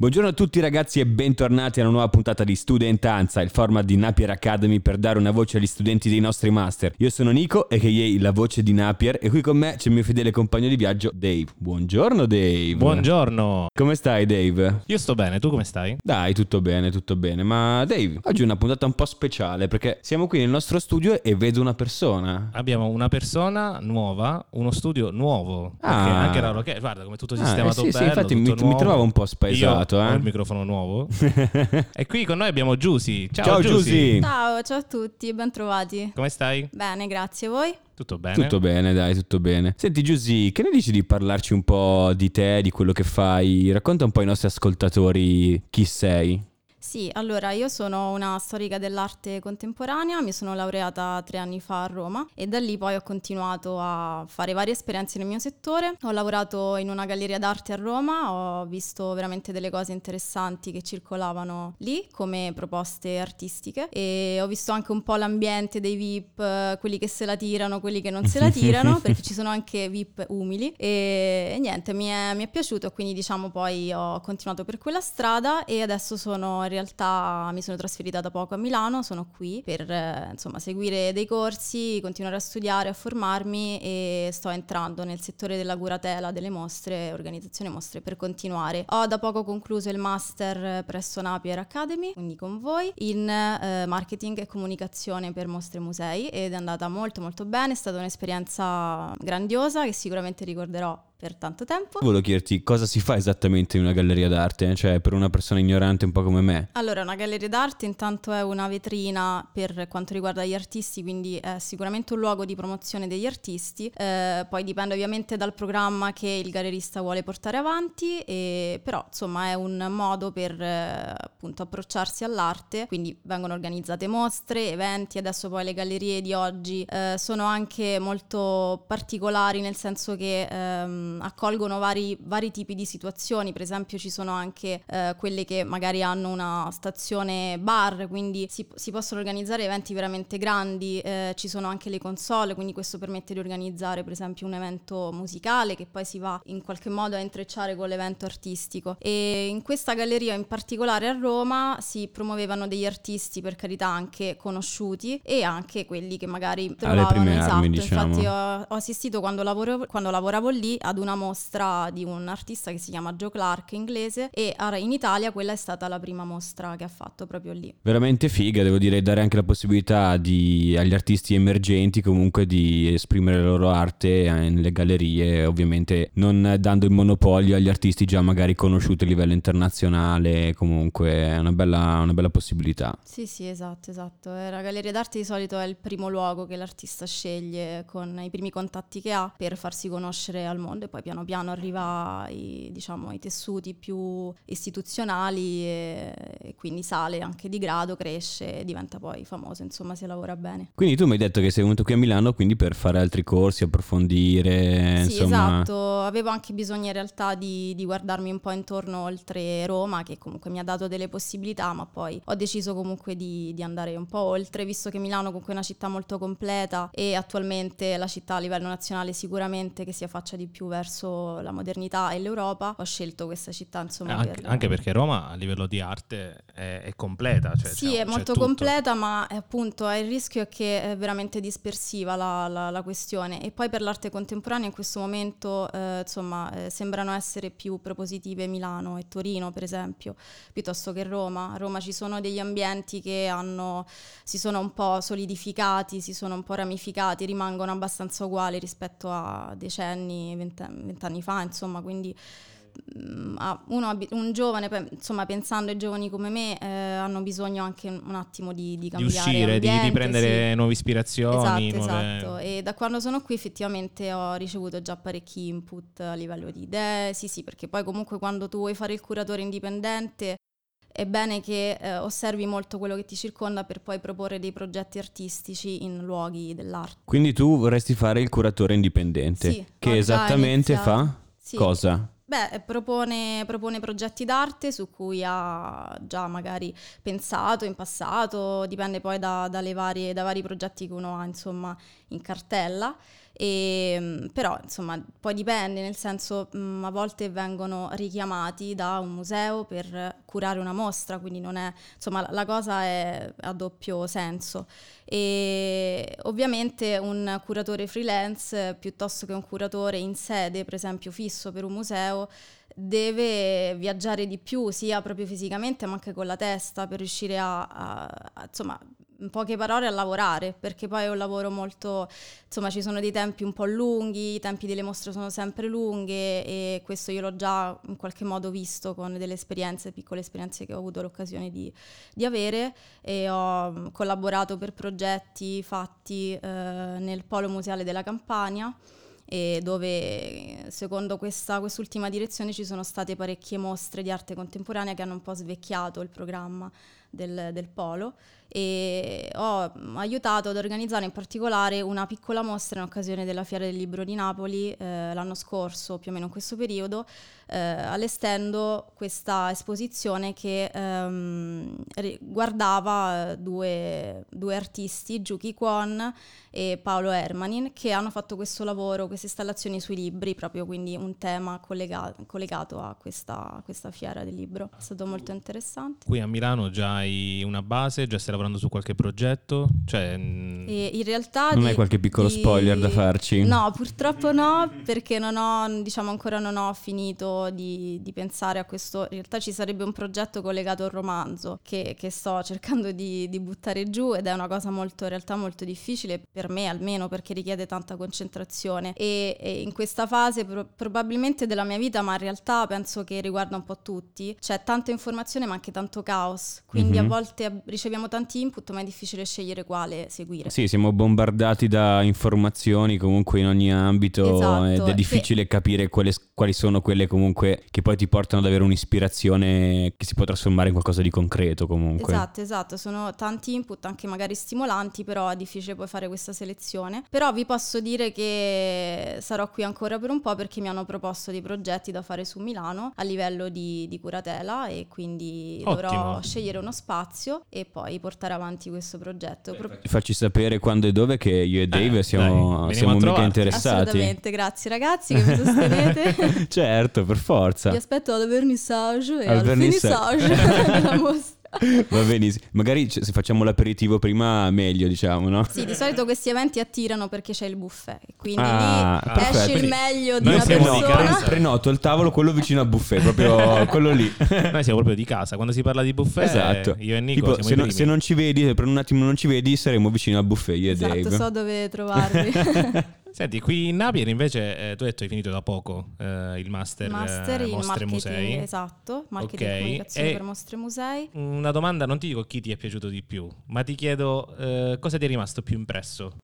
Buongiorno a tutti ragazzi e bentornati a una nuova puntata di Studentanza, il format di Napier Academy per dare una voce agli studenti dei nostri master. Io sono Nico, a.k.a. la voce di Napier, e qui con me c'è il mio fedele compagno di viaggio, Dave. Buongiorno Dave. Buongiorno. Come stai Dave? Io sto bene, tu come stai? Dai, tutto bene, tutto bene. Ma Dave, oggi è una puntata un po' speciale perché siamo qui nel nostro studio e vedo una persona. Abbiamo una persona nuova, uno studio nuovo. Ah. anche Raro che guarda come tutto Ah, sistemato eh sì, sì, bello, infatti mi, mi trovavo un po' spaesato, Io ho eh. il microfono nuovo. e qui con noi abbiamo Giusy. Ciao, Ciao Giusy. Giusy. Ciao, ciao a tutti, ben trovati. Come stai? Bene, grazie a voi. Tutto bene? Tutto bene, dai, tutto bene. Senti Giusy, che ne dici di parlarci un po' di te, di quello che fai? Racconta un po' ai nostri ascoltatori chi sei. Sì, allora io sono una storica dell'arte contemporanea, mi sono laureata tre anni fa a Roma e da lì poi ho continuato a fare varie esperienze nel mio settore. Ho lavorato in una galleria d'arte a Roma, ho visto veramente delle cose interessanti che circolavano lì come proposte artistiche e ho visto anche un po' l'ambiente dei VIP, quelli che se la tirano, quelli che non se la tirano, perché ci sono anche VIP umili e, e niente, mi è, mi è piaciuto, quindi diciamo poi ho continuato per quella strada e adesso sono in realtà mi sono trasferita da poco a Milano, sono qui per eh, insomma seguire dei corsi, continuare a studiare, a formarmi e sto entrando nel settore della curatela delle mostre, organizzazione mostre per continuare. Ho da poco concluso il master presso Napier Academy, quindi con voi, in eh, marketing e comunicazione per mostre e musei ed è andata molto molto bene, è stata un'esperienza grandiosa che sicuramente ricorderò per tanto tempo. Volevo chiederti cosa si fa esattamente in una galleria d'arte, cioè per una persona ignorante un po' come me. Allora, una galleria d'arte intanto è una vetrina per quanto riguarda gli artisti, quindi è sicuramente un luogo di promozione degli artisti, eh, poi dipende ovviamente dal programma che il gallerista vuole portare avanti, e, però insomma è un modo per eh, appunto approcciarsi all'arte, quindi vengono organizzate mostre, eventi, adesso poi le gallerie di oggi eh, sono anche molto particolari nel senso che ehm, accolgono vari, vari tipi di situazioni, per esempio ci sono anche eh, quelle che magari hanno una stazione bar, quindi si, si possono organizzare eventi veramente grandi, eh, ci sono anche le console, quindi questo permette di organizzare per esempio un evento musicale che poi si va in qualche modo a intrecciare con l'evento artistico. E in questa galleria in particolare a Roma si promuovevano degli artisti per carità anche conosciuti e anche quelli che magari trovavano prime esatto, armi, diciamo. infatti ho, ho assistito quando, lavoro- quando lavoravo lì ad una mostra di un artista che si chiama Joe Clark inglese e in Italia quella è stata la prima mostra che ha fatto proprio lì. Veramente figa, devo dire, dare anche la possibilità di- agli artisti emergenti comunque di esprimere la loro arte eh, nelle gallerie, ovviamente non dando il monopolio agli artisti già magari conosciuti a livello internazionale, comunque è una bella, una bella possibilità. Sì, sì, esatto, esatto. Eh, La galleria d'arte di solito è il primo luogo che l'artista sceglie con i primi contatti che ha per farsi conoscere al mondo e poi piano piano arriva ai, diciamo, ai tessuti più istituzionali e, e quindi sale anche di grado, cresce e diventa poi famoso, insomma, si lavora bene. Quindi tu mi hai detto che sei venuto qui a Milano quindi per fare altri corsi, approfondire, Sì, insomma... esatto, avevo anche bisogno in realtà di, di guardarmi un po' intorno oltre Roma, che comunque mi ha dato delle possibilità, ma poi ho deciso comunque di, di andare un po' oltre, visto che Milano comunque è una città molto completa e attualmente la città a livello nazionale sicuramente che si affaccia di più verso la modernità e l'Europa, ho scelto questa città insomma Anche, per... anche perché Roma a livello di arte è, è completa. Cioè Sì, c'è- è molto completa, ma è appunto è il rischio è che è veramente dispersiva la, la- la questione. E poi per l'arte contemporanea in questo momento, eh, insomma, eh, sembrano essere più propositive Milano e Torino, per esempio, piuttosto che Roma. A Roma ci sono degli ambienti che hanno, si sono un po' solidificati, si sono un po' ramificati, rimangono abbastanza uguali rispetto a decenni, vent- vent'anni fa, insomma, quindi mm, uno, un giovane, insomma, pensando ai giovani come me, eh, hanno bisogno anche un attimo di, di Di cambiare uscire, di, di ambiente, prendere sì. nuove ispirazioni. Esatto, nuove- esatto. E da quando sono qui effettivamente ho ricevuto già parecchi input a livello di idee. Sì, sì, perché poi comunque quando tu vuoi fare il curatore indipendente è bene che eh, osservi molto quello che ti circonda per poi proporre dei progetti artistici in luoghi dell'arte. Quindi tu vorresti fare il curatore indipendente, Sì, che esattamente fa Sì. cosa? Beh, eh, propone, propone progetti d'arte su cui ha già magari pensato in passato, dipende poi da, dalle varie, da vari progetti che uno ha insomma in cartella E, mm, però insomma poi dipende, nel senso mh, mm, a volte vengono richiamati da un museo per curare una mostra, quindi non è, insomma la cosa è a doppio senso. E ovviamente un curatore freelance piuttosto che un curatore in sede, per esempio fisso per un museo, deve viaggiare di più, sia proprio fisicamente ma anche con la testa, per riuscire a, a, a insomma, in poche parole a lavorare, perché poi è un lavoro molto, insomma ci sono dei tempi un po' lunghi, i tempi delle mostre sono sempre lunghe e questo io l'ho già in qualche modo visto con delle esperienze, piccole esperienze che ho avuto l'occasione di, di avere e ho collaborato per progetti fatti eh, nel Polo Museale della Campania dove secondo questa, quest'ultima direzione ci sono state parecchie mostre di arte contemporanea che hanno un po' svecchiato il programma del, del polo e ho aiutato ad organizzare in particolare una piccola mostra in occasione della Fiera del Libro di Napoli eh, l'anno scorso, più o meno in questo periodo, eh, allestendo questa esposizione che ehm, guardava due, due artisti, Juki Kwon e Paolo Hermanin, che hanno fatto questo lavoro, queste installazioni sui libri, proprio quindi un tema collega- collegato a questa, a questa Fiera del Libro. È stato molto interessante. Qui a Milano già hai una base, già stai lavorando su qualche progetto? Cioè, mm, in realtà... Non di, hai qualche piccolo di... spoiler da farci? No, purtroppo no, perché non ho, diciamo ancora non ho finito di, di, pensare a questo. In realtà ci sarebbe un progetto collegato al romanzo che, che sto cercando di, di, buttare giù ed è una cosa molto, in realtà molto difficile per me almeno perché richiede tanta concentrazione e, e in questa fase pro- probabilmente della mia vita, ma in realtà penso che riguarda un po' tutti, c'è tanta informazione ma anche tanto caos, quindi mm-hmm. a volte riceviamo tanti input ma è difficile scegliere quale seguire. Sì, siamo bombardati da informazioni comunque in ogni ambito esatto, ed è difficile che... capire quali, quali sono quelle comunque che poi ti portano ad avere un'ispirazione che si può trasformare in qualcosa di concreto comunque. Esatto, esatto, sono tanti input anche magari stimolanti, però è difficile poi fare questa selezione. Però vi posso dire che sarò qui ancora per un po' perché mi hanno proposto dei progetti da fare su Milano a livello di, di curatela e quindi Ottimo. dovrò scegliere uno spazio e poi portare avanti questo progetto. Pro- Facci sapere quando e dove che io e Dave eh, siamo, dai, siamo mica interessati. Assolutamente, grazie ragazzi che mi sostenete. certo, per forza. Vi aspetto al vernissage e al, al vernissage della mostra. Va benissimo. Magari se facciamo l'aperitivo prima, meglio, diciamo, no? Sì, di solito questi eventi attirano perché c'è il buffet. Quindi ah, lì perfetto. esce il meglio di una persona. Di prenoto il tavolo, quello vicino al buffet, proprio quello lì. Noi siamo proprio di casa. Quando si parla di buffet, esatto. io e Nico tipo, se, no, se, non ci vedi, se per un attimo non ci vedi, saremo vicino al buffet io esatto, e Dave. so dove trovarvi. Senti, qui in Napier invece eh, tu hai detto hai finito da poco eh, il master, master eh, in Mostre Musei. Esatto, marketing okay. e comunicazione e per Mostre Musei. Una domanda, non ti dico chi ti è piaciuto di più, ma ti chiedo eh, cosa ti è rimasto più impresso?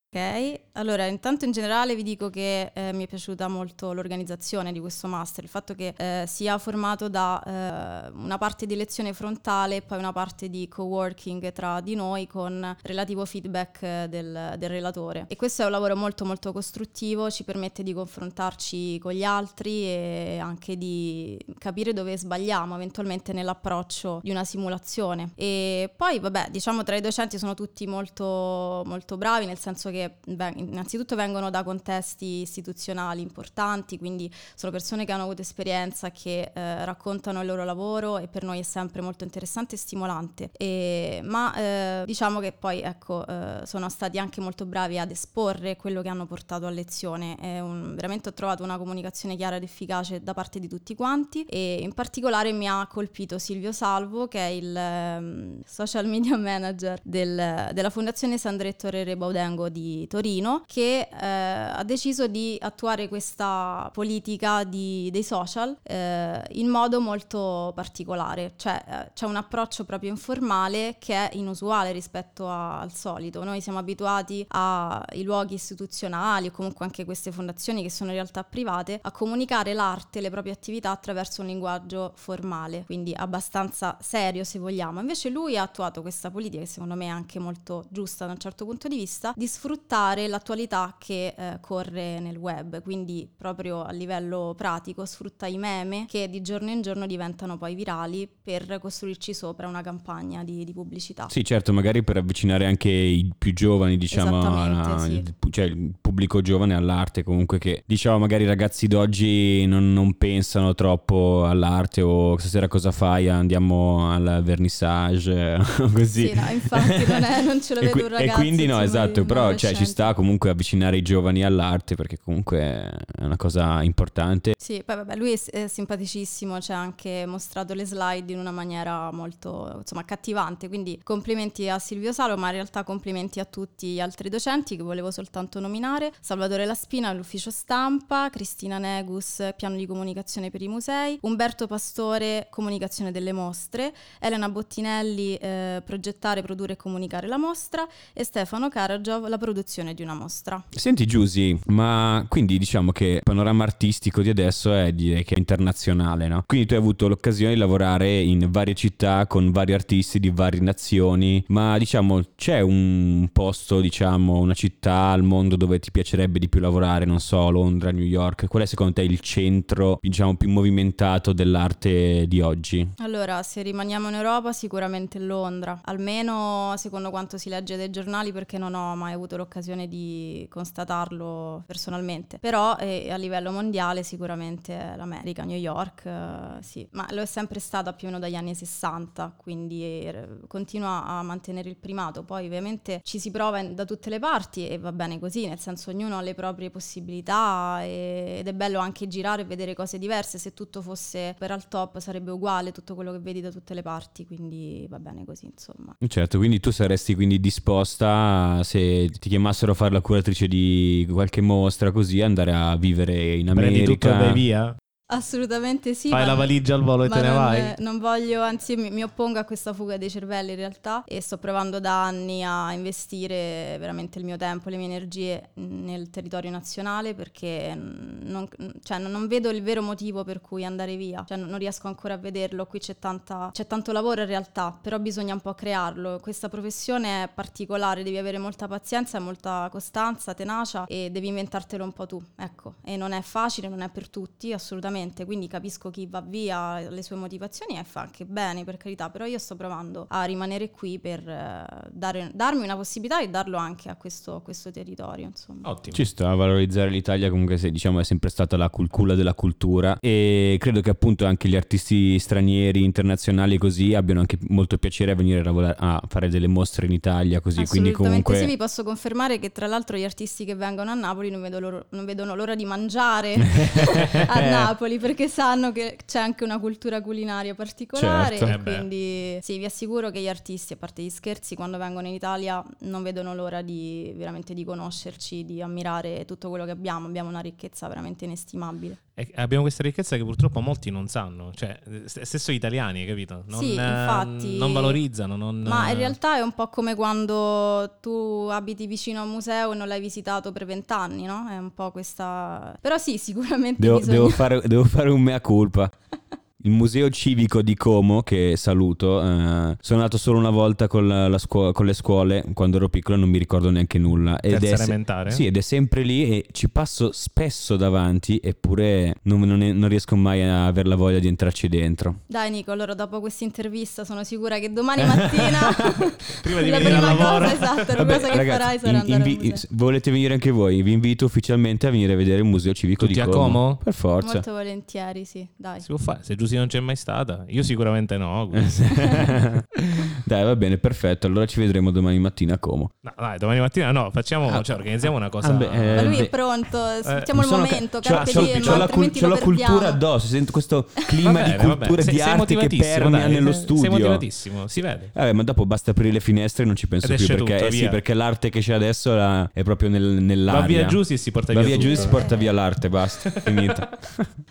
Allora intanto in generale vi dico che eh, mi è piaciuta molto l'organizzazione di questo master, il fatto che eh, sia formato da eh, una parte di lezione frontale e poi una parte di co-working tra di noi con relativo feedback eh, del, del, relatore. E questo è un lavoro molto molto costruttivo, ci permette di confrontarci con gli altri e anche di capire dove sbagliamo eventualmente nell'approccio di una simulazione. E poi vabbè, diciamo tra i docenti sono tutti molto, molto bravi, nel senso che beh, innanzitutto vengono da contesti istituzionali importanti, quindi sono persone che hanno avuto esperienza, che eh, raccontano il loro lavoro e per noi è sempre molto interessante e stimolante. E, ma eh, diciamo che poi ecco, eh, sono stati anche molto bravi ad esporre quello che hanno portato a lezione. Un, veramente ho trovato una comunicazione chiara ed efficace da parte di tutti quanti e in particolare mi ha colpito Silvio Salvo che è il um, social media manager del, della Fondazione Sandretto Rere Baudengo di Torino che eh, ha deciso di attuare questa politica di, dei social eh, in modo molto particolare, cioè eh, c'è un approccio proprio informale che è inusuale rispetto a, al solito. Noi siamo abituati ai luoghi istituzionali o comunque anche queste fondazioni che sono in realtà private a comunicare l'arte le proprie attività attraverso un linguaggio formale, quindi abbastanza serio se vogliamo. Invece lui ha attuato questa politica che secondo me è anche molto giusta da un certo punto di vista di sfruttare sfruttare l'attualità che eh, corre nel web, quindi proprio a livello pratico sfrutta i meme che di giorno in giorno diventano poi virali per costruirci sopra una campagna di, di pubblicità. Sì, certo, magari per avvicinare anche i più giovani, diciamo, alla, sì. il, cioè il pubblico giovane all'arte, comunque che diciamo magari i ragazzi d'oggi non, non pensano troppo all'arte o stasera cosa fai? Andiamo al vernissage così. Sì, no, infatti non, è, non ce lo vedo un ragazzo. E quindi no, esatto, però cioè, ci sta comunque avvicinare i giovani all'arte perché comunque è una cosa importante. Sì, poi vabbè, lui è, simpaticissimo, ci ha anche mostrato le slide in una maniera molto, insomma, accattivante, quindi complimenti a Silvio Salo, ma in realtà complimenti a tutti gli altri docenti che volevo soltanto nominare, Salvatore Laspina all'ufficio stampa, Cristina Negus, piano di comunicazione per i musei, Umberto Pastore, comunicazione delle mostre, Elena Bottinelli, eh, progettare, produrre e comunicare la mostra e Stefano Karagiov, la produzione di una mostra. Senti Giusy, ma quindi diciamo che il panorama artistico di adesso è direi che è internazionale, no? Quindi tu hai avuto l'occasione di lavorare in varie città con vari artisti di varie nazioni, ma diciamo c'è un posto, diciamo, una città al mondo dove ti piacerebbe di più lavorare, non so, Londra, New York, qual è secondo te il centro, diciamo, più movimentato dell'arte di oggi? Allora, se rimaniamo in Europa, sicuramente Londra, almeno secondo quanto si legge dai giornali, perché non ho mai avuto l'occasione di constatarlo personalmente. Però eh, a livello mondiale sicuramente l'America, New York, eh, sì, ma lo è sempre stata più o meno dagli anni 60, quindi eh, continua a mantenere il primato. Poi ovviamente ci si prova da tutte le parti e va bene così, nel senso ognuno ha le proprie possibilità e, ed è bello anche girare e vedere cose diverse. Se tutto fosse per al top sarebbe uguale tutto quello che vedi da tutte le parti, quindi va bene così insomma. Certo, quindi tu saresti quindi disposta se ti chiamassero a fare la curatrice di qualche mostra così andare a vivere in America. Prendi tutto e vai via? Assolutamente sì. Fai la valigia al volo e te ne non, vai? Non voglio, anzi mi, mi, oppongo a questa fuga dei cervelli in realtà e sto provando da anni a investire veramente il mio tempo, le mie energie nel territorio nazionale perché non, cioè, non vedo il vero motivo per cui andare via, cioè, non riesco ancora a vederlo, qui c'è, tanta, c'è tanto lavoro in realtà, però bisogna un po' crearlo. Questa professione è particolare, devi avere molta pazienza, molta costanza, tenacia e devi inventartelo un po' tu, ecco. E non è facile, non è per tutti, assolutamente assolutamente, quindi capisco chi va via, le sue motivazioni e fa anche bene per carità, però io sto provando a rimanere qui per eh, dare, darmi una possibilità e darlo anche a questo, a questo territorio. Insomma. Ottimo. Ci sta a valorizzare l'Italia comunque se diciamo è sempre stata la culla della cultura e credo che appunto anche gli artisti stranieri, internazionali così abbiano anche molto piacere a venire a, lavorare, a fare delle mostre in Italia così, quindi comunque... sì, vi posso confermare che tra l'altro gli artisti che vengono a Napoli non, vedo loro, non vedono l'ora di mangiare a Napoli Napoli perché sanno che c'è anche una cultura culinaria particolare certo. eh quindi sì, vi assicuro che gli artisti, a parte gli scherzi, quando vengono in Italia non vedono l'ora di veramente di conoscerci, di ammirare tutto quello che abbiamo, abbiamo una ricchezza veramente inestimabile. E abbiamo questa ricchezza che purtroppo molti non sanno, cioè stesso gli italiani, capito? Non, sì, infatti. Non valorizzano. Non... Ma in realtà è un po' come quando tu abiti vicino a un museo e non l'hai visitato per vent'anni, no? È un po' questa... Però sì, sicuramente devo, bisogna... devo, fare, devo fare un mea culpa. il museo civico di Como, che saluto, eh, sono andato solo una volta con, la scuola, con, le scuole, quando ero piccolo non mi ricordo neanche nulla. Ed Terza è elementare? sì, ed è sempre lì e ci passo spesso davanti, eppure non, non, è, non riesco mai a avere la voglia di entrarci dentro. Dai Nico, allora dopo questa intervista sono sicura che domani mattina... prima di la venire prima al lavoro... Cosa, esatto, la Vabbè, cosa che ragazzi, farai sarà in, invi- Volete venire anche voi? Vi invito ufficialmente a venire a vedere il museo civico Tutti di Como. Como? Per forza. Molto volentieri, sì, dai. Si può fare, se Giussi non c'è mai stata. Io sicuramente no. dai, va bene, perfetto. Allora ci vedremo domani mattina a Como. No, dai, domani mattina no, facciamo, ah, cioè, organizziamo una cosa. Vabbè, eh, Ma lui è pronto, aspettiamo il momento. Ca- c'ho, c'ho, c'ho, la, cul- c'ho la cultura addosso, sento questo clima bene, di cultura e di sei, arte sei che permea dai, nello studio. Sei motivatissimo, si vede. Vabbè, ma dopo basta aprire le finestre e non ci penso Ed più perché, tutto, eh, sì, perché l'arte che c'è adesso la, è proprio nel, nell'aria. Va via e si porta via Va via e si porta via l'arte, basta, finita.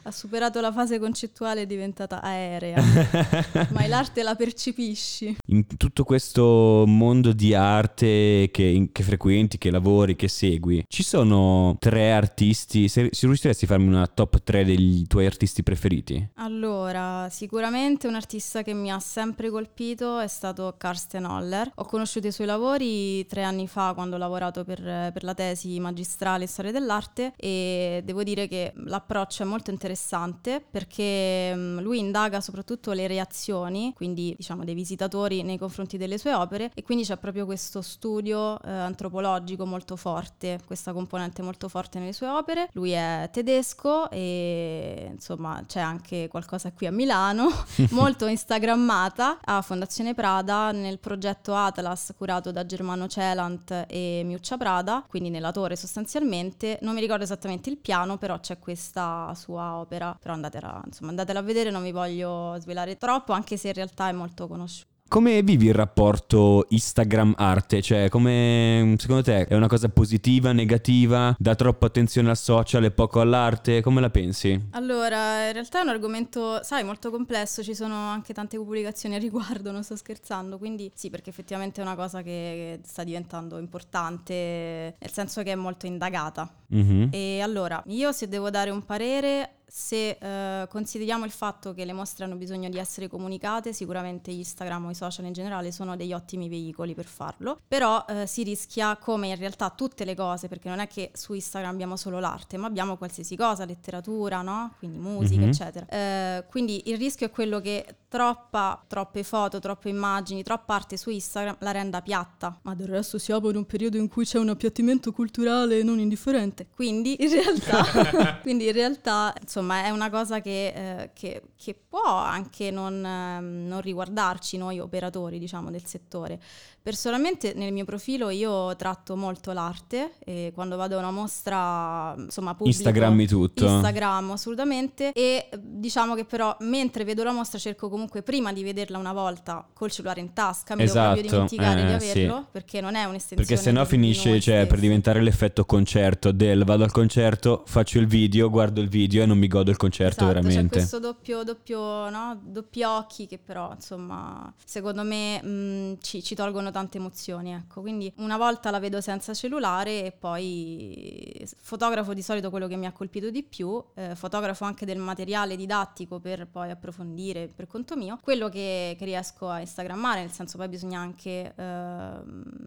Ha superato la fase concettuale è diventata aerea. ma l'arte la percepisci. In in tutto questo mondo di arte che, che, frequenti, che lavori, che segui, ci sono tre artisti, se, se riusciresti a farmi una top 3 dei tuoi artisti preferiti? Allora, sicuramente un artista che mi ha sempre colpito è stato Karsten Holler. Ho conosciuto i suoi lavori tre anni fa quando ho lavorato per, per la tesi magistrale in storia dell'arte e devo dire che l'approccio è molto interessante perché mm, lui indaga soprattutto le reazioni, quindi diciamo dei visitatori nei confronti delle sue opere e quindi c'è proprio questo studio eh, antropologico molto forte, questa componente molto forte nelle sue opere. Lui è tedesco e insomma c'è anche qualcosa qui a Milano, molto instagrammata a Fondazione Prada nel progetto Atlas curato da Germano Celant e Miuccia Prada, quindi nella torre sostanzialmente. Non mi ricordo esattamente il piano, però c'è questa sua opera, però andatela, insomma, andatela a vedere, non vi voglio svelare troppo, anche se in realtà è molto conosciuta. Come vivi il rapporto Instagram-arte? Cioè, come secondo te è una cosa positiva, negativa? Dà troppa attenzione al social e poco all'arte? Come la pensi? Allora, in realtà è un argomento, sai, molto complesso, ci sono anche tante pubblicazioni a riguardo, non sto scherzando, quindi sì, perché effettivamente è una cosa che sta diventando importante, nel senso che è molto indagata. Mm-hmm. E allora, io se devo dare un parere, se eh, consideriamo il fatto che le mostre hanno bisogno di essere comunicate, sicuramente Instagram o i social in generale sono degli ottimi veicoli per farlo, però eh, si rischia come in realtà tutte le cose, perché non è che su Instagram abbiamo solo l'arte, ma abbiamo qualsiasi cosa, letteratura, no? quindi musica, mm-hmm. eccetera. Eh, quindi il rischio è quello che troppa, troppe foto, troppe immagini, troppa arte su Instagram la renda piatta. Ma del resto siamo in un periodo in cui c'è un appiattimento culturale non indifferente. Quindi in realtà, quindi in realtà insomma è una cosa che, eh, che, che può anche non, eh, non, riguardarci noi operatori diciamo del settore. Personalmente nel mio profilo io tratto molto l'arte e quando vado a una mostra insomma pubblico Instagrammi tutto. Instagram assolutamente e diciamo che però mentre vedo la mostra cerco comunque prima di vederla una volta col cellulare in tasca mi esatto. devo proprio dimenticare eh, di averlo sì. perché non è un'estensione perché sennò finisce cioè, per diventare l'effetto concerto del vado al concerto faccio il video guardo il video e non mi godo il concerto esatto, veramente c'è questo doppio, doppio no? doppi occhi che però insomma secondo me mh, ci, ci tolgono tante emozioni, ecco. Quindi una volta la vedo senza cellulare e poi fotografo di solito quello che mi ha colpito di più, eh, fotografo anche del materiale didattico per poi approfondire per conto mio, quello che, che riesco a instagrammare, nel senso poi bisogna anche eh,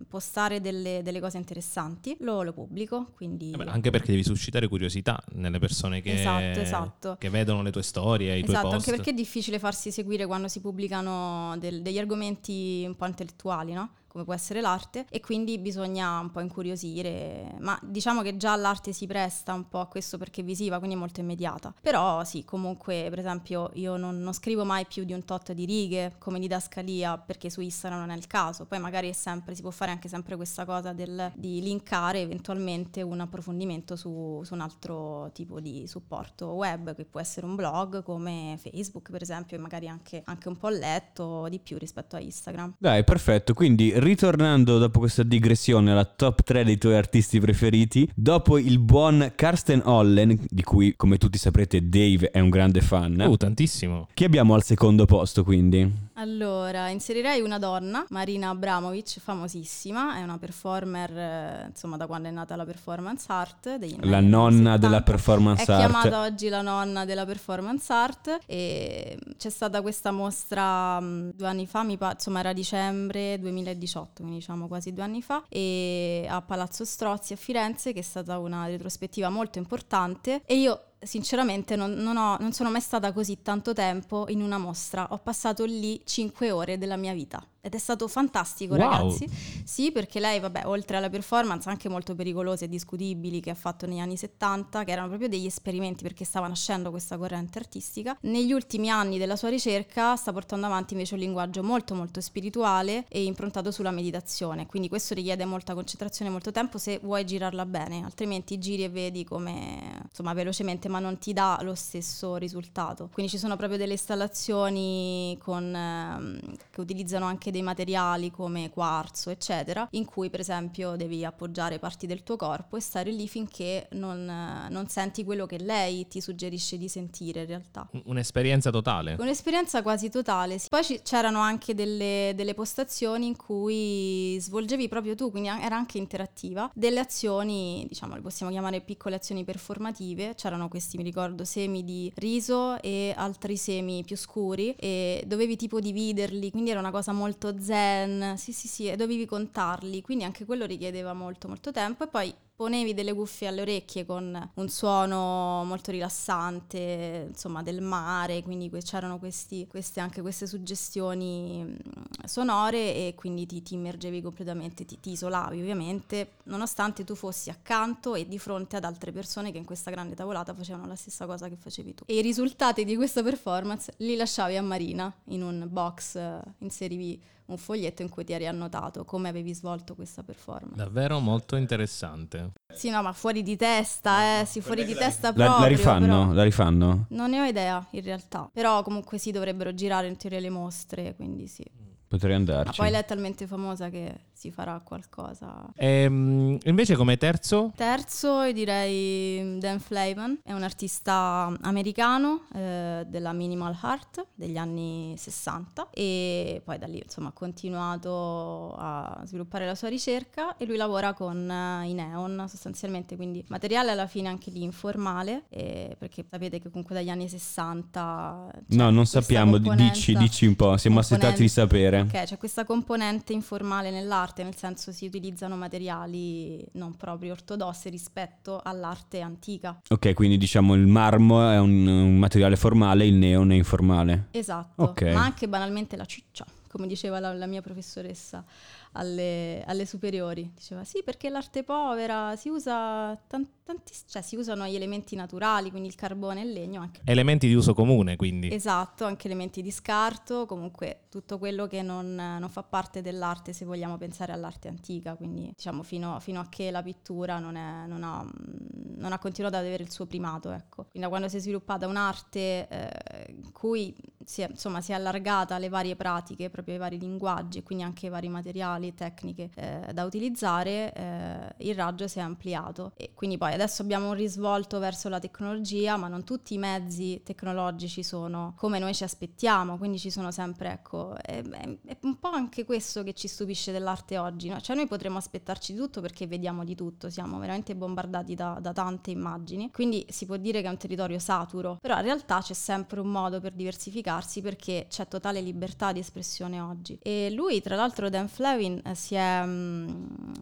postare delle, delle, cose interessanti, lo, lo pubblico, quindi... Vabbè, anche perché devi suscitare curiosità nelle persone che, esatto, esatto. che vedono le tue storie, i esatto, tuoi post. anche perché è difficile farsi seguire quando si pubblicano del, degli argomenti un po' intellettuali, no? Come può essere l'arte e quindi bisogna un po' incuriosire, ma diciamo che già l'arte si presta un po' a questo perché è visiva, quindi è molto immediata. Però sì, comunque per esempio io non, non scrivo mai più di un tot di righe come didascalia perché su Instagram non è il caso, poi magari sempre, si può fare anche sempre questa cosa del, di linkare eventualmente un approfondimento su, su un altro tipo di supporto web che può essere un blog come Facebook per esempio e magari anche, anche un po' letto di più rispetto a Instagram. Dai, perfetto, quindi ritornando dopo questa digressione alla top 3 dei tuoi artisti preferiti, dopo il buon Karsten Hollen, di cui come tutti saprete Dave è un grande fan. Uh, tantissimo. Chi abbiamo al secondo posto quindi? Allora, inserirei una donna, Marina Abramovic, famosissima, è una performer, eh, insomma, da quando è nata la performance art. la nonna 70. della performance è art. È chiamata oggi la nonna della performance art e c'è stata questa mostra mm, due anni fa, mi pa- insomma era dicembre 2018, quindi diciamo quasi due anni fa, e a Palazzo Strozzi a Firenze, che è stata una retrospettiva molto importante e io sinceramente non, non, ho, non, sono mai stata così tanto tempo in una mostra. Ho passato lì 5 ore della mia vita. Ed è stato fantastico, wow. ragazzi. Sì, perché lei, vabbè, oltre alla performance anche molto pericolose e discutibili che ha fatto negli anni 70, che erano proprio degli esperimenti perché stava nascendo questa corrente artistica, negli ultimi anni della sua ricerca sta portando avanti invece un linguaggio molto molto spirituale e improntato sulla meditazione. Quindi questo richiede molta concentrazione molto tempo se vuoi girarla bene, altrimenti giri e vedi come, insomma, velocemente ovviamente, ma non ti dà lo stesso risultato. Quindi ci sono proprio delle installazioni con, ehm, che utilizzano anche dei materiali come quarzo, eccetera, in cui per esempio devi appoggiare parti del tuo corpo e stare lì finché non, non senti quello che lei ti suggerisce di sentire in realtà. Un'esperienza totale. Un'esperienza quasi totale. Poi ci, c'erano anche delle, delle postazioni in cui svolgevi proprio tu, quindi era anche interattiva, delle azioni, diciamo, le possiamo chiamare piccole azioni performative. C'erano questi, mi ricordo, semi di riso e altri semi più scuri e dovevi tipo dividerli, quindi era una cosa molto zen. Sì, sì, sì, e dovevi contarli, quindi anche quello richiedeva molto molto tempo e poi ponevi delle cuffie alle orecchie con un suono molto rilassante, insomma, del mare, quindi c'erano questi, queste, anche queste suggestioni mm, sonore e quindi ti, ti immergevi completamente, ti, ti, isolavi ovviamente, nonostante tu fossi accanto e di fronte ad altre persone che in questa grande tavolata facevano la stessa cosa che facevi tu. E i risultati di questa performance li lasciavi a Marina in un box, eh, inserivi un foglietto in cui ti eri annotato come avevi svolto questa performance. Davvero molto interessante. Sì, no, ma fuori di testa, eh, sì, fuori di testa proprio. La, la rifanno? Però... La rifanno? Non ne ho idea, in realtà. Però comunque sì, dovrebbero girare in teoria le mostre, quindi sì. Potrei andarci. Ma poi lei è talmente famosa che si farà qualcosa. E, ehm, invece come terzo? Terzo io direi Dan Flavin, è un artista americano eh, della minimal art degli anni 60 e poi da lì insomma ha continuato a sviluppare la sua ricerca e lui lavora con uh, i neon sostanzialmente, quindi materiale alla fine anche lì informale eh, perché sapete che comunque dagli anni 60... No, non sappiamo, dici, dici un po', siamo aspettati di sapere. Ok, c'è questa componente informale nell'arte arte, nel senso si utilizzano materiali non proprio ortodossi rispetto all'arte antica. Ok, quindi diciamo il marmo è un, un materiale formale, il neon è informale. Esatto, okay. ma anche banalmente la ciccia, come diceva la, la mia professoressa alle, alle, superiori. Diceva sì, perché l'arte povera si usa tan- tantiss- cioè si usano gli elementi naturali, quindi il carbone e il legno. Anche. Elementi di uso comune, quindi. Esatto, anche elementi di scarto, comunque tutto quello che non, non fa parte dell'arte se vogliamo pensare all'arte antica, quindi diciamo fino, fino a che la pittura non, è, non, ha, non, ha, continuato ad avere il suo primato. Ecco. Quindi da quando si è sviluppata un'arte eh, in cui si è, insomma, si è allargata alle varie pratiche, proprio ai vari linguaggi e quindi anche ai vari materiali e tecniche eh, da utilizzare, eh, il raggio si è ampliato e quindi poi adesso abbiamo un risvolto verso la tecnologia, ma non tutti i mezzi tecnologici sono come noi ci aspettiamo, quindi ci sono sempre, ecco, è, è, un po' anche questo che ci stupisce dell'arte oggi, no? cioè noi potremmo aspettarci di tutto perché vediamo di tutto, siamo veramente bombardati da, da tante immagini, quindi si può dire che è un territorio saturo, però in realtà c'è sempre un modo per diversificare espressarsi perché c'è totale libertà di espressione oggi. E lui, tra l'altro, Dan Flavin, eh, si è, mm,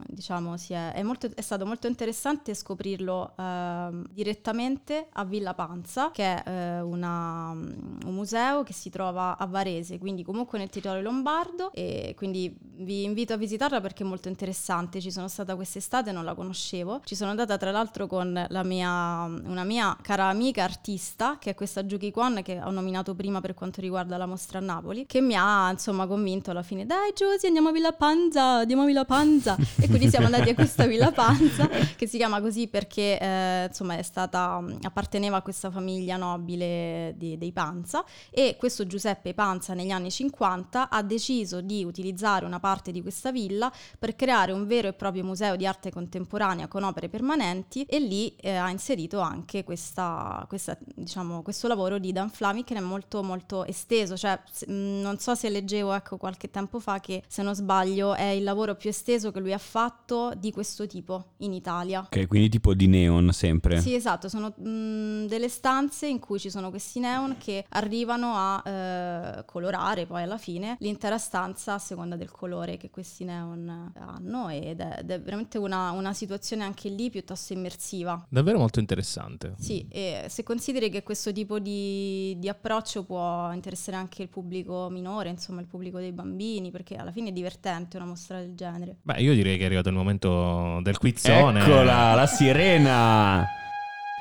diciamo, si è, è, molto, è stato molto interessante scoprirlo eh, direttamente a Villa Panza, che è eh, una, mm, un museo che si trova a Varese, quindi comunque nel territorio lombardo. E quindi vi invito a visitarla perché è molto interessante. Ci sono stata quest'estate, non la conoscevo. Ci sono andata tra l'altro con mia, una mia cara amica artista, che è questa Juki Kwon, che ho nominato prima per quanto riguarda la mostra a Napoli, che mi ha insomma convinto alla fine, dai Giusy andiamo a Villa Panza, andiamo a Villa Panza. e quindi siamo andati a questa Villa Panza, che si chiama così perché eh, insomma è stata, apparteneva a questa famiglia nobile di, dei Panza e questo Giuseppe Panza negli anni 50 ha deciso di utilizzare una parte di questa villa per creare un vero e proprio museo di arte contemporanea con opere permanenti e lì eh, ha inserito anche questa, questa, diciamo, questo lavoro di Dan Flammy che è molto molto esteso, cioè mm, non so se leggevo ecco, qualche tempo fa che se non sbaglio è il lavoro più esteso che lui ha fatto di questo tipo in Italia. Ok, quindi tipo di neon sempre. Sì, esatto, sono mh, mm, delle stanze in cui ci sono questi neon che arrivano a eh, colorare poi alla fine l'intera stanza a seconda del colore che questi neon hanno ed è, ed è veramente una, una situazione anche lì piuttosto immersiva. Davvero molto interessante. Sì, e se consideri che questo tipo di, di approccio può interessare anche il pubblico minore, insomma il pubblico dei bambini, perché alla fine è divertente una mostra del genere. Beh, io direi che è arrivato il momento del quizzone. Eccola, la sirena!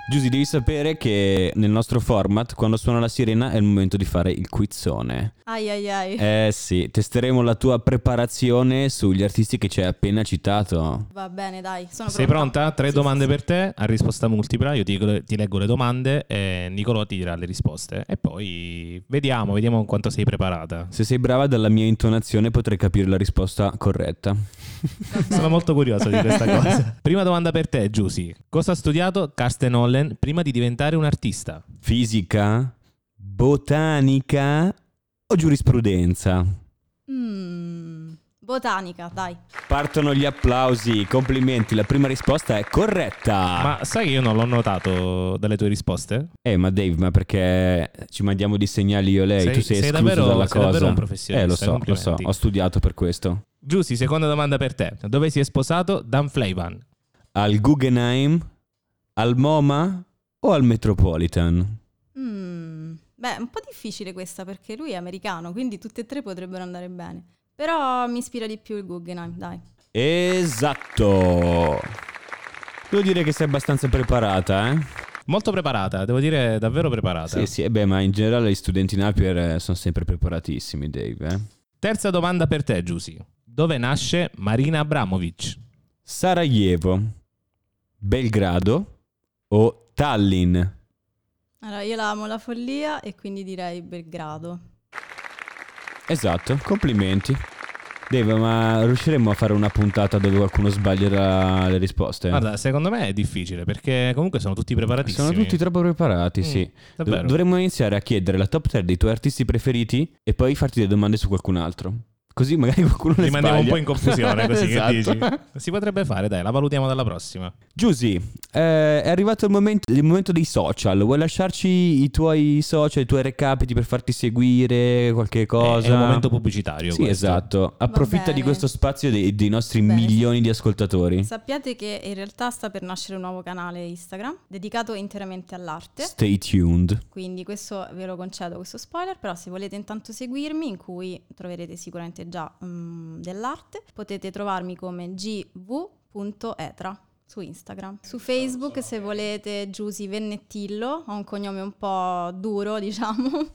Giusy, devi sapere che nel nostro format, quando suona la sirena, è il momento di fare il quizzone. Ai ai ai. Eh sì, testeremo la tua preparazione sugli artisti che ci hai appena citato. Va bene, dai, sono Sei pronta. pronta? Tre Sì, domande sì, per te, a risposta multipla. Io ti, ti leggo le domande e Nicolò ti dirà le risposte. E poi vediamo, vediamo quanto sei preparata. Se sei brava dalla mia intonazione potrei capire la risposta corretta. Sono molto curioso di questa cosa. Prima domanda per te, Giusy. Cosa ha studiato Karsten Hollen prima di diventare un artista? Fisica, botanica o giurisprudenza? Mm, botanica, dai. Partono gli applausi, complimenti, la prima risposta è corretta. Ma sai che io non l'ho notato dalle tue risposte? Eh, ma Dave, ma perché ci mandiamo di segnali io e lei? Sei- tu sei, sei escluso davvero- dalla sei cosa. davvero un professionista, Eh, lo so, lo so, ho studiato per questo. Giusy, seconda domanda per te. Dove si è sposato Dan Flavin? Al Guggenheim, al MoMA o al Metropolitan? Mm, beh, è un po' difficile questa perché lui è americano, quindi tutte e tre potrebbero andare bene. Però mi ispira di più il Guggenheim, dai. Esatto. Devo dire che sei abbastanza preparata, eh? Molto preparata, devo dire davvero preparata. Sì, sì, e beh, ma in generale gli studenti Napier eh, sono sempre preparatissimi, Dave, eh? Terza domanda per te, Giusy. Dove nasce Marina Abramovic? Sarajevo, Belgrado o Tallinn? Allora, io la amo la follia e quindi direi Belgrado. Esatto, complimenti. Dave, ma riusciremo a fare una puntata dove qualcuno sbaglierà le risposte? Guarda, secondo me è difficile perché comunque sono tutti preparatissimi. Sono tutti troppo preparati, Mm, sì. Davvero. dovremmo iniziare a chiedere la top 3 dei tuoi artisti preferiti e poi farti delle domande su qualcun altro. Così magari qualcuno le Li mandiamo un po' in confusione, così Esatto. che dici? Si potrebbe fare, dai, la valutiamo dalla prossima. Giusy, eh, è arrivato il momento, il momento dei social. Vuoi lasciarci i tuoi social, i tuoi recapiti per farti seguire qualche cosa? È un momento pubblicitario. Sì, questo. esatto. Approfitta di questo spazio dei, dei nostri Bene. milioni di ascoltatori. Sappiate che in realtà sta per nascere un nuovo canale Instagram dedicato interamente all'arte. Stay tuned. Quindi questo ve lo concedo, questo spoiler, però se volete intanto seguirmi, in cui troverete sicuramente già mm, dell'arte, potete trovarmi come gv.etra su Instagram. Su Facebook se volete Giusy Vennettillo, ho un cognome un po' duro diciamo,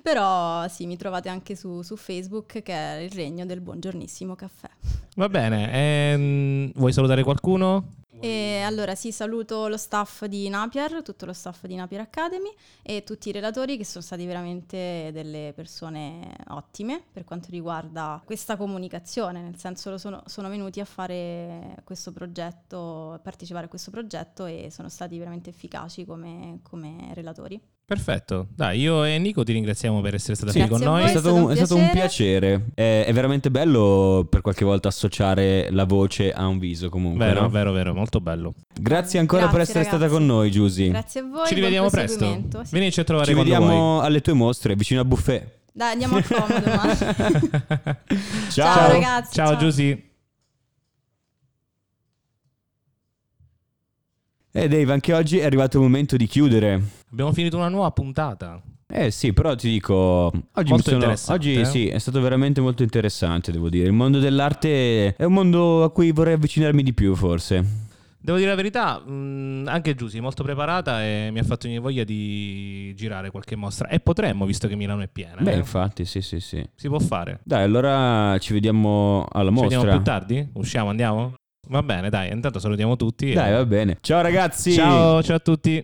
però sì, mi trovate anche su, su Facebook che è il regno del buongiornissimo caffè. Va bene, ehm, vuoi salutare qualcuno? E allora sì, saluto lo staff di Napier, tutto lo staff di Napier Academy e tutti i relatori che sono stati veramente delle persone ottime per quanto riguarda questa comunicazione, nel senso sono, sono venuti a fare questo progetto, a partecipare a questo progetto e sono stati veramente efficaci come, come relatori. Perfetto, dai, io e Nico ti ringraziamo per essere stata Sì. qui con noi. È stato, un, è stato un piacere. È, è veramente bello per qualche volta associare la voce a un viso comunque. Vero, no? vero, vero, molto bello. Grazie ancora per Grazie, essere stata ragazzi. con noi, Giusy. Grazie a voi. Ci rivediamo presto. Sì. Vienici a trovare Ci vediamo alle tue mostre vicino a buffet. Dai, andiamo a comodo. ma- vuoi. Ciao. Ciao, ragazzi, Ciao ciao. Giusy. E Dave, anche oggi è arrivato il momento di chiudere. Abbiamo finito una nuova puntata. Eh sì, però ti dico, oggi, sono- oggi eh? sì, è stato veramente molto interessante, devo dire. Il mondo dell'arte è un mondo a cui vorrei avvicinarmi di più, forse. Devo dire la verità, mh, anche Giusy è molto preparata e mi ha fatto venire voglia di girare qualche mostra. E potremmo, visto che Milano è piena. Beh, eh. infatti, sì, sì, sì. Si può fare. Dai, allora ci vediamo alla Ci mostra. vediamo più tardi? Usciamo, andiamo? Va bene, dai, intanto salutiamo tutti. e- Dai, va bene. Ciao ragazzi. Ciao, ciao a tutti.